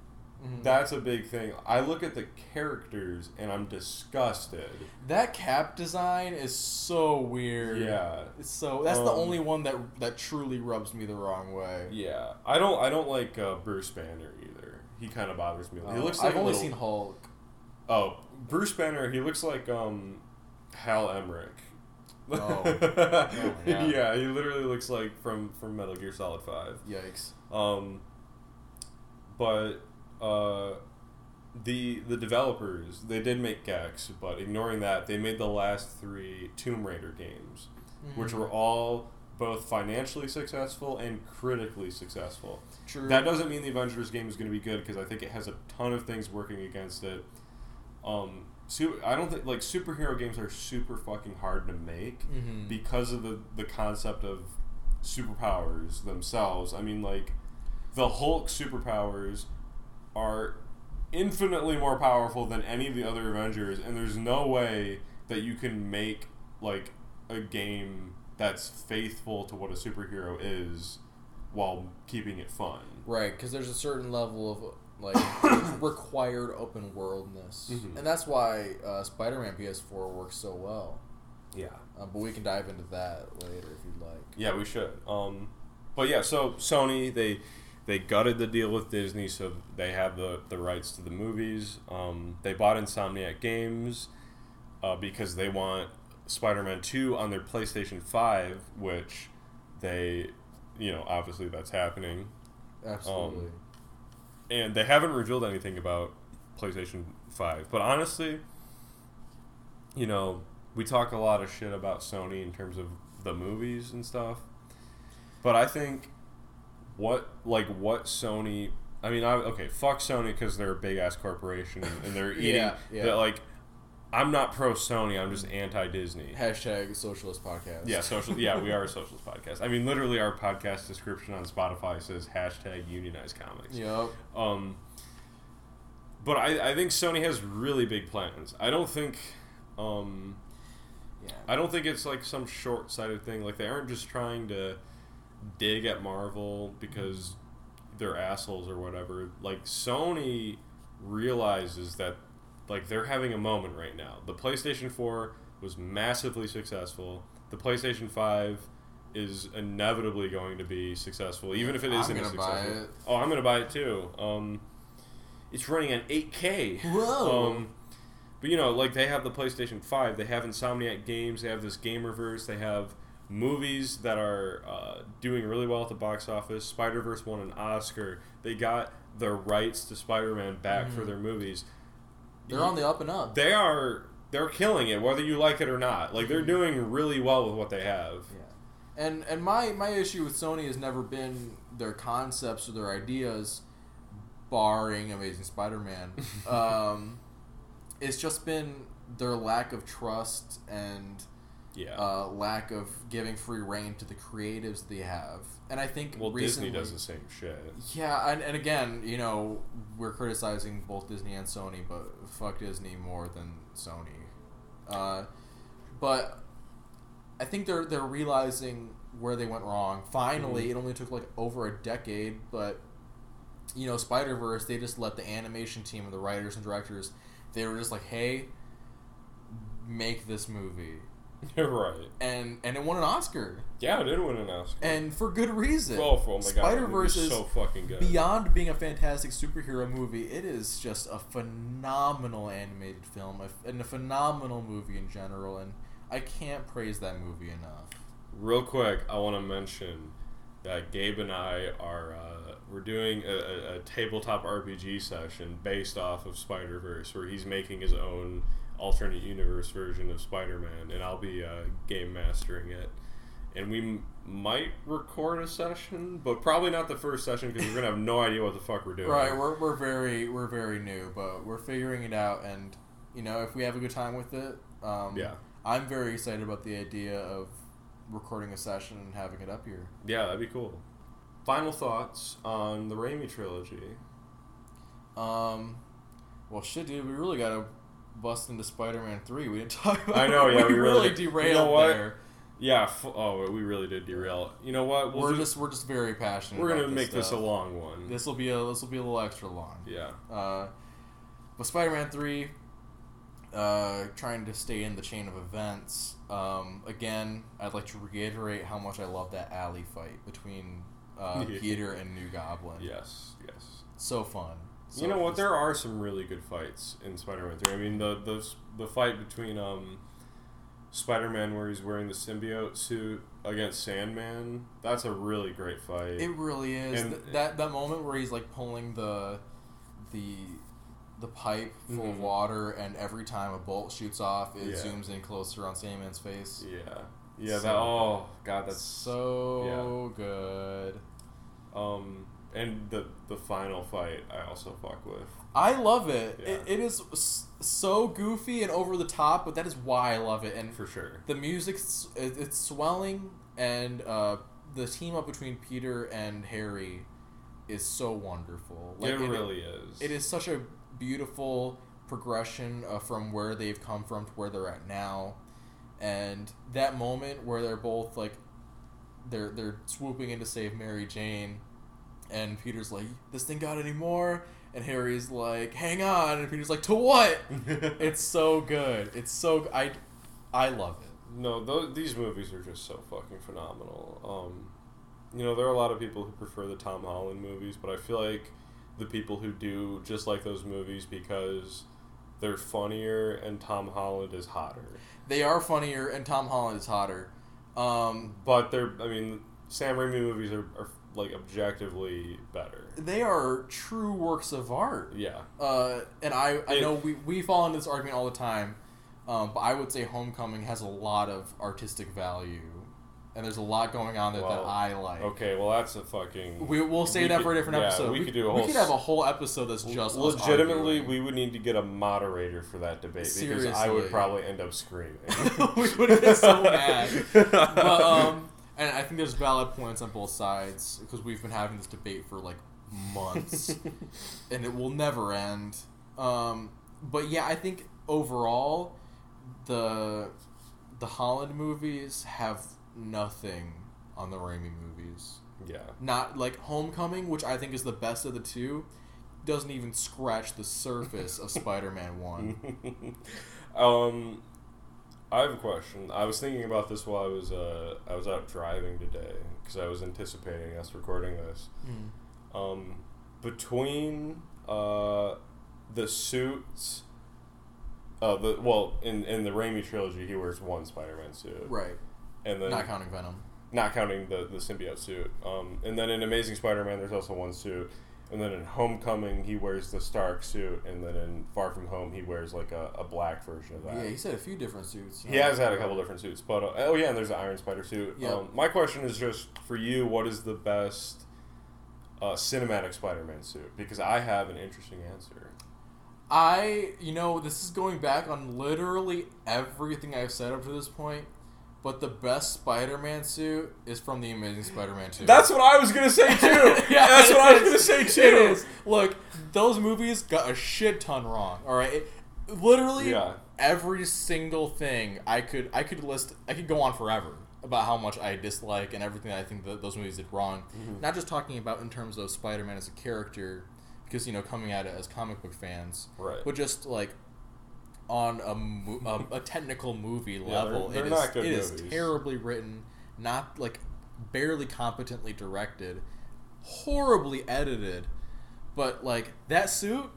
Mhm. That's a big thing. I look at the characters and I'm disgusted. that cap design is so weird. Yeah, It's so that's the Um, only one that that truly rubs me the wrong way. yeah. I don't. I don't like uh, Bruce Banner either. He kind of bothers me. He Uh, looks like I've only little- seen Hulk. Oh, Bruce Banner. He looks like um, Hal Emmerich. Oh. Oh God. yeah, he literally looks like from from Metal Gear Solid Five. Yikes. Um, but uh, the the developers they did make Gex, but ignoring that, they made the last three Tomb Raider games, which Mhm. were all both financially successful and critically successful. True. That doesn't mean the Avengers game is going to be good because I think it has a ton of things working against it. Um, I don't think like superhero games are super fucking hard to make Mhm. because of the the concept of superpowers themselves. I mean, like the Hulk superpowers are infinitely more powerful than any of the other Avengers, and there's no way that you can make like a game that's faithful to what a superhero is while keeping it fun. Right, because there's a certain level of like required open worldness, Mhm. and that's why uh, Spider-Man PS4 works so well. Yeah. Uh, but we can dive into that later if you'd like. Yeah, we should. Um, but yeah, so Sony they they gutted the deal with Disney, so they have the the rights to the movies. Um, they bought Insomniac Games uh, because they want Spider-Man Two on their PlayStation Five, which they, you know, obviously that's happening, Absolutely. and they haven't revealed anything about PlayStation Five. But honestly, you know, we talk a lot of shit about Sony in terms of the movies and stuff. But I think what like what Sony I mean, I okay, fuck Sony because they're a big ass corporation and they're eating. Yeah, yeah. they're like, I'm not pro Sony. I'm just anti Disney. Hashtag socialist podcast. Yeah, social. Yeah, we are a socialist podcast. I mean, literally, our podcast description on Spotify says hashtag unionize comics. Yep. Um, but I, I think Sony has really big plans. I don't think, um, Yeah. I don't think it's like some short sighted thing. Like they aren't just trying to dig at Marvel because they're assholes or whatever. Like Sony realizes that like they're having a moment right now. The PlayStation 4 was massively successful. The PlayStation 5 is inevitably going to be successful, even if it I'm isn't buy successful. Oh, I'm gonna buy it too. Um, it's running at 8K. Whoa. Um, but you know, like they have the PlayStation Five, they have Insomniac Games, they have this Gamerverse, they have movies that are uh, doing really well at the box office. Spider Verse won an Oscar. They got the rights to Spider Man back for Mhm. their movies. They're on the up and up. They are they're killing it, whether you like it or not. Like they're Mhm. doing really well with what they have. Yeah. And and my my issue with Sony has never been their concepts or their ideas, barring Amazing Spider-Man. um, it's just been their lack of trust and Yeah. uh, lack of giving free reign to the creatives they have. And I think well, recently, Disney does the same shit. Yeah, and, and again, you know, we're criticizing both Disney and Sony, but fuck Disney more than Sony. Uh, but I think they're they're realizing where they went wrong. Finally, Mhm. it only took like over a decade, but you know, Spider Verse, they just let the animation team and the writers and directors, they were just like, hey, make this movie, right. and and it won an Oscar, Yeah, it did win an Oscar. and for good reason. oh, oh my god, Spider Verse is is so fucking good. beyond being a fantastic superhero movie, it is just a phenomenal animated film and a phenomenal movie in general, and I can't praise that movie enough. Real quick, I want to mention that Gabe and I are uh, we're doing a, a, a tabletop RPG session based off of Spider Verse, where he's making his own alternate universe version of Spider Man, and I'll be uh, game mastering it. And we m- might record a session, but probably not the first session because we're gonna have no idea what the fuck we're doing. Right, we're, we're very we're very new, but we're figuring it out, and you know if we have a good time with it, um, Yeah. I'm very excited about the idea of recording a session and having it up here. Yeah, that'd be cool. Final thoughts on the Raimi trilogy. Um, well, shit, dude, we really gotta bust into Spider-Man Three. We didn't talk about. I know, yeah, we, we really really- derailed you know what? there. Yeah. F- oh, we really did derail. You know what? We'll we're do- just we're just very passionate. we're gonna make this a long one. This will be a this will be a little extra long. yeah. Uh, but Spider-Man Three, uh, trying to stay in the chain of events. Um, again, I'd like to reiterate how much I love that alley fight between uh, Peter and New Goblin. Yes. Yes. So fun. So you know what? There are some really good fights in Spider-Man Three. I mean, the the the fight between um, Spider-Man where he's wearing the symbiote suit against Sandman. That's a really great fight. It really is And- Th- that that moment where he's like pulling the the the pipe full of Mhm. water, and every time a bolt shoots off, it Yeah. zooms in closer on Sandman's face. yeah. Yeah. So that. Oh God, that's so good. Um, and the the final fight, I also fuck with. I love it. Yeah. it. It is so goofy and over the top, but that is why I love it. And For sure. the music's it- it's swelling, and uh, the team up between Peter and Harry is so wonderful. it really is. It is such a beautiful progression uh, from where they've come from to where they're at now, and that moment where they're both like, they're they're swooping in to save Mary Jane, and Peter's like, "This thing got any more?" And Harry's like, "Hang on," and Peter's like, "To what?" it's so good. It's so I, I love it. No, those, these movies are just so fucking phenomenal. Um, you know, there are a lot of people who prefer the Tom Holland movies, but I feel like the people who do just like those movies because they're funnier and Tom Holland is hotter. They are funnier, and Tom Holland is hotter. Um, But they're, I mean, Sam Raimi movies are, are like objectively better. they are true works of art. Yeah. Uh, and I, I It- know we, we fall into this argument all the time, um, but I would say Homecoming has a lot of artistic value, and there's a lot going on there that I like. Okay, well, that's a fucking. We, we'll save we that could- for a different yeah, episode. We, could do a whole. We could have a whole episode that's just legitimately. We would need to get a moderator for that debate because I would probably end up screaming. we would get so mad. But um, and I think there's valid points on both sides because we've been having this debate for like months, and it will never end. Um, but yeah, I think overall, the the Holland movies have nothing on the Raimi movies. Yeah. Not like Homecoming, which I think is the best of the two, doesn't even scratch the surface of Spider-Man One. um, I have a question. I was thinking about this while I was uh, I was out driving today because I was anticipating us recording this. Mm. Um, between uh, the suits, uh, the well in in the Raimi trilogy, he wears one Spider-Man suit, Right. and then Not counting Venom. not counting the the symbiote suit. Um, and then in Amazing Spider-Man, there's also one suit. And then in Homecoming, he wears the Stark suit, and then in Far From Home, he wears like a, a black version of that. Yeah, he said a few different suits. He has had a couple different suits, but uh, oh yeah, and there's the Iron Spider suit. Yep. Um, my question is just for you: what is the best uh, cinematic Spider-Man suit? Because I have an interesting answer. I, you know, this is going back on literally everything I've said up to this point, but the best Spider-Man suit is from the Amazing Spider-Man 2. That's what I was gonna say too. Yeah, That's what I was gonna say too. Look, those movies got a shit ton wrong. All right, It- literally Yeah. every single thing I could I could list. I could go on forever about how much I dislike and everything I think that those movies did wrong. Mm-hmm. Not just talking about in terms of Spider-Man as a character, because you know coming at it as comic book fans, Right. but just like on a, mo- a, a technical movie Yeah, level, they're- they're is- good it is terribly written, not like barely competently directed, horribly edited, but like that suit.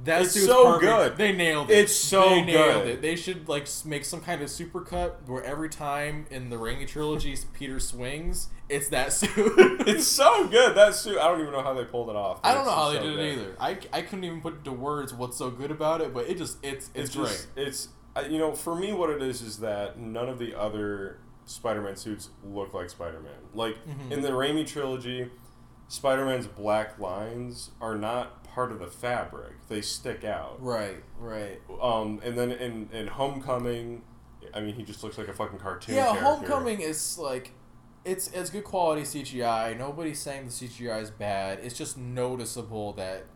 That It's so perfect. good. They nailed it. It's so they nailed good. it. They should like make some kind of supercut where every time in the Raimi trilogy Peter swings, it's that suit. It's so good that suit. I don't even know how they pulled it off. I don't know how they so did it either. I, I couldn't even put into words what's so good about it, but it just it's it's, It's great. just it's you know for me what it is is that none of the other Spider-Man suits look like Spider-Man. Like Mhm. in the Raimi trilogy, Spider-Man's black lines are not part of the fabric; they stick out. Right, right. Um, and then in in Homecoming, I mean, he just looks like a fucking cartoon. Yeah, character. Homecoming is like it's it's good quality CGI. Nobody's saying the CGI is bad. It's just noticeable that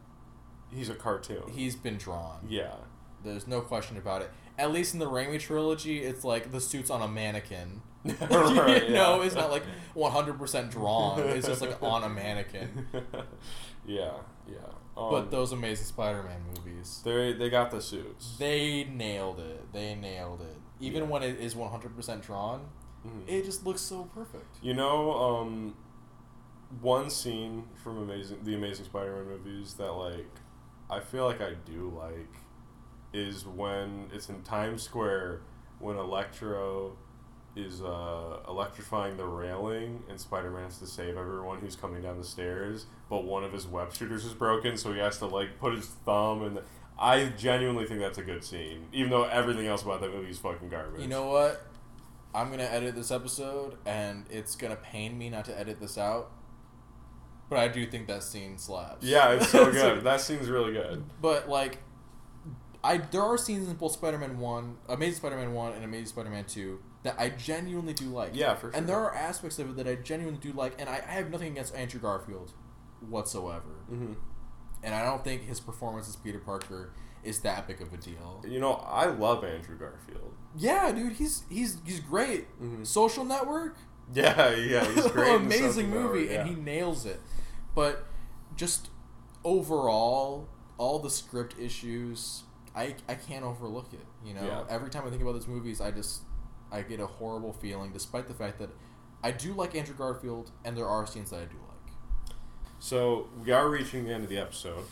He's a cartoon. he's been drawn. yeah. There's no question about it. At least in the Raimi trilogy, it's like the suit's on a mannequin. Right, you know, yeah. it's not like 100% drawn. It's just like on a mannequin. yeah, yeah. Um, But those Amazing Spider-Man movies, they they got the suits. they nailed it. They nailed it. Even Yeah. when it is 100% drawn, Mhm. it just looks so perfect. You know, um, one scene from Amazing the Amazing Spider-Man movies that like I feel like I do like is when it's in Times Square when Electro is uh, electrifying the railing and Spider-Man has to save everyone who's coming down the stairs, but one of his web shooters is broken, so he has to like put his thumb and. I genuinely think that's a good scene, even though everything else about that movie is fucking garbage. You know what? I'm gonna edit this episode, and it's gonna pain me not to edit this out. But I do think that scene slaps. Yeah, it's so good. that scene's really good. but like, I there are scenes in both Spider-Man One, Amazing Spider-Man One, and Amazing Spider-Man Two that I genuinely do like. Yeah, for sure. And there are aspects of it that I genuinely do like, and I, I have nothing against Andrew Garfield whatsoever. hmm And I don't think his performance as Peter Parker is that big of a deal. You know, I love Andrew Garfield. Yeah, dude, he's he's he's great. Mhm. Social Network, Yeah, yeah, he's great. amazing movie, Network, and he nails it. But just overall, all the script issues, I I can't overlook it. You know, Yeah. every time I think about those movies, I just I get a horrible feeling, despite the fact that I do like Andrew Garfield, and there are scenes that I do like. So we are reaching the end of the episode.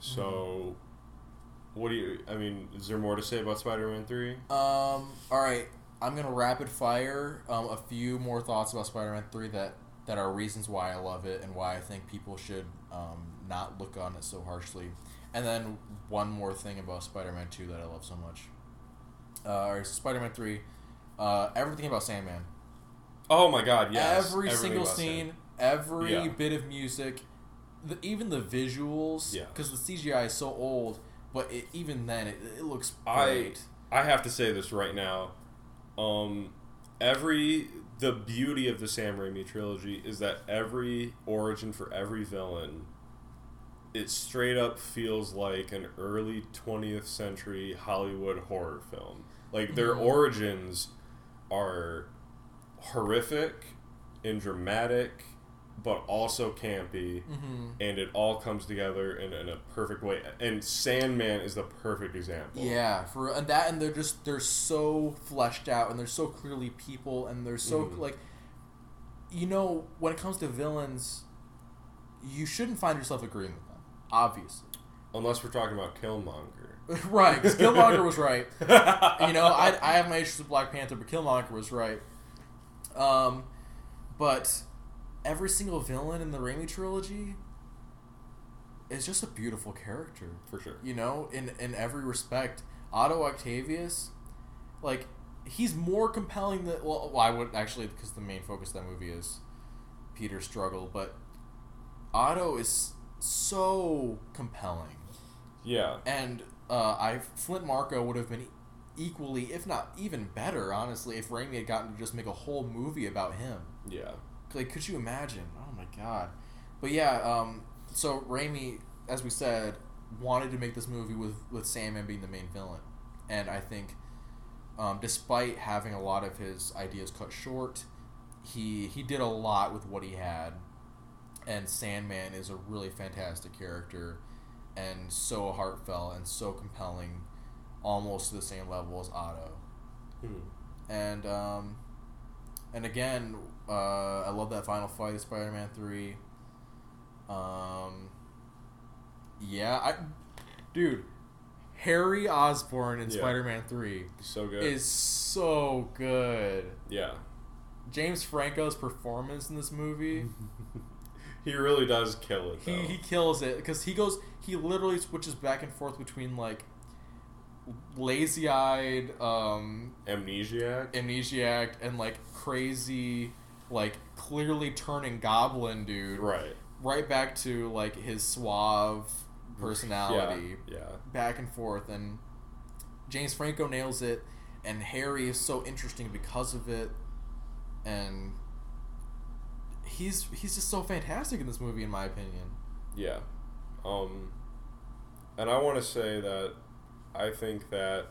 So, Mm-hmm. what do you? I mean, is there more to say about Spider-Man Three? Um. All right. I'm gonna rapid fire um, a few more thoughts about Spider-Man Three that that are reasons why I love it and why I think people should um, not look on it so harshly, and then one more thing about Spider-Man Two that I love so much. Uh, all right, so Spider-Man Three. Uh, everything about Sandman. Oh my God! Yes, every everything single about scene, every Yeah. bit of music, the, even the visuals. Yeah. Because the CGI is so old, but it, even then, it, it looks I great. I have to say this right now. Um, every the beauty of the Sam Raimi trilogy is that every origin for every villain, it straight up feels like an early twentieth century Hollywood horror film. Like their Mhm. origins are horrific and dramatic but also campy, Mm-hmm. and it all comes together in, in a perfect way. And Sandman is the perfect example. Yeah, for and that and they're just they're so fleshed out and they're so clearly people and they're so Mhm. like you know when it comes to villains you shouldn't find yourself agreeing with them obviously Unless we're talking about Killmonger. right because Killmonger was right you know I, I have my issues with Black Panther but Killmonger was right um but every single villain in the Raimi trilogy is just a beautiful character For sure. you know, in in every respect. Otto Octavius, like he's more compelling than well, well I would actually because the main focus of that movie is Peter's struggle, but Otto is so compelling, Yeah. and uh, I Flint Marko would have been equally, if not even better, honestly, if Raimi had gotten to just make a whole movie about him. Yeah. Like, could you imagine? Oh my god! But yeah, um, so Raimi, as we said, wanted to make this movie with with Sandman being the main villain, and I think, um, despite having a lot of his ideas cut short, he he did a lot with what he had, and Sandman is a really fantastic character, and so heartfelt and so compelling, almost to the same level as Otto Hmm. and um, and again, uh, I love that final fight of Spider-Man Three. Um, yeah, I, dude, Harry Osborn in Yeah. Spider-Man Three So good. is so good. yeah. James Franco's performance in this movie, he really does kill it, though. he he kills it because he goes, he literally switches back and forth between like lazy-eyed, um, Amnesiac. amnesiac and like crazy like clearly turning goblin dude right. right back to like his suave personality Yeah. Yeah. back and forth and james franco nails it and harry is so interesting because of it and he's he's just so fantastic in this movie in my opinion Yeah. Um, and I want to say that I think that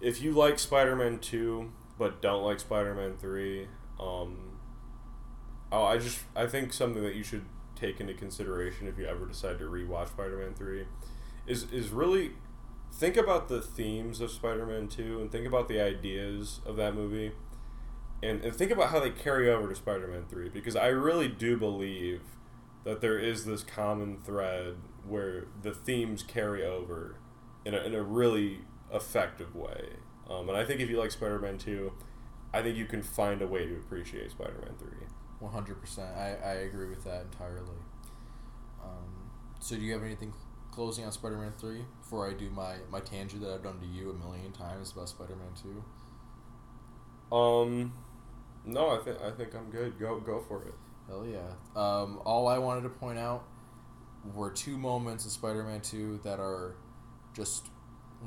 if you like Spider Man 2 but don't like Spider Man 3, um, oh, I just, I think something that you should take into consideration if you ever decide to rewatch Spider Man 3 is, is really think about the themes of Spider Man 2 and think about the ideas of that movie. And, and think about how they carry over to Spider Man 3 because I really do believe that there is this common thread where the themes carry over in a, in a really effective way. Um, and I think if you like Spider Man 2, I think you can find a way to appreciate Spider Man 3. 100% I, I agree with that entirely um, so do you have anything closing on spider-man 3 before i do my, my tangent that i've done to you a million times about spider-man 2 Um, no, I think I think I'm good. Go go for it. Hell yeah. Um, all i wanted to point out were two moments in spider-man 2 that are just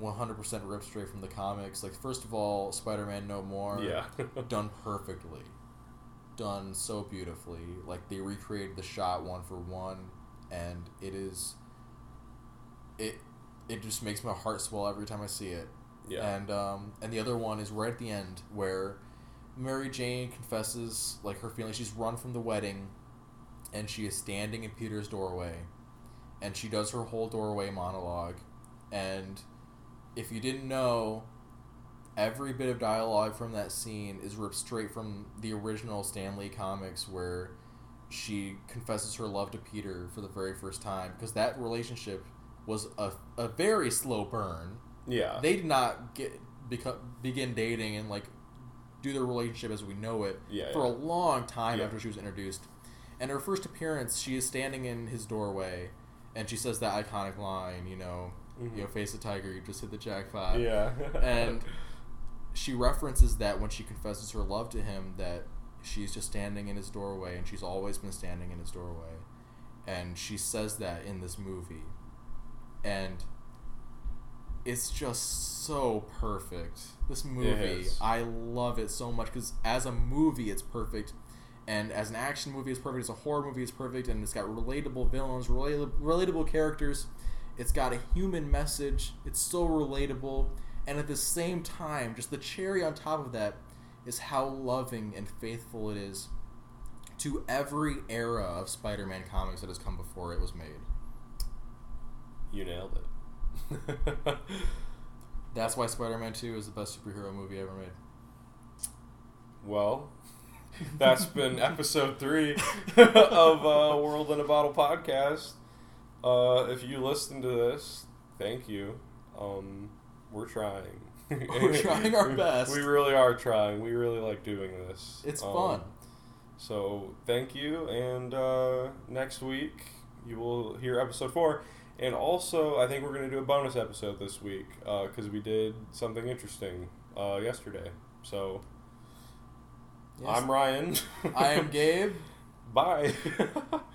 100% ripped straight from the comics. Like first of all spider-man no more Yeah. done perfectly. Done so beautifully. Like they recreated the shot one for one and it is it it just makes my heart swell every time i see it. Yeah. and um and the other one is right at the end where mary jane confesses like her feelings she's run from the wedding and she is standing in peter's doorway and she does her whole doorway monologue and if you didn't know every bit of dialogue from that scene is ripped straight from the original Stan Lee comics where she confesses her love to Peter for the very first time because that relationship was a, a very slow burn. yeah. They did not get beco- begin dating and like do their relationship as we know it Yeah, for yeah. a long time Yeah. after she was introduced. And her first appearance, she is standing in his doorway and she says that iconic line, you know, Mhm. you know, face the tiger, you just hit the jackpot yeah. and she references that when she confesses her love to him that she's just standing in his doorway and she's always been standing in his doorway and she says that in this movie and it's just so perfect. This movie i love it so much because as a movie it's perfect and as an action movie it's perfect. As a horror movie it's perfect and it's got relatable villains relatable, relatable characters. It's got a human message. It's so relatable and at the same time just the cherry on top of that is how loving and faithful it is to every era of Spider-Man comics that has come before it was made. You nailed it. That's why Spider-Man 2 is the best superhero movie ever made. well, that's been episode three of uh, World in a Bottle podcast. Uh, if you listen to this, thank you. Um, we're trying. We're trying our best. We really are trying. We really like doing this. It's Um, fun. So thank you, and uh, next week you will hear episode four. And also, I think we're going to do a bonus episode this week because we did something interesting uh, yesterday. So Yes. I'm Ryan. I am Gabe. Bye.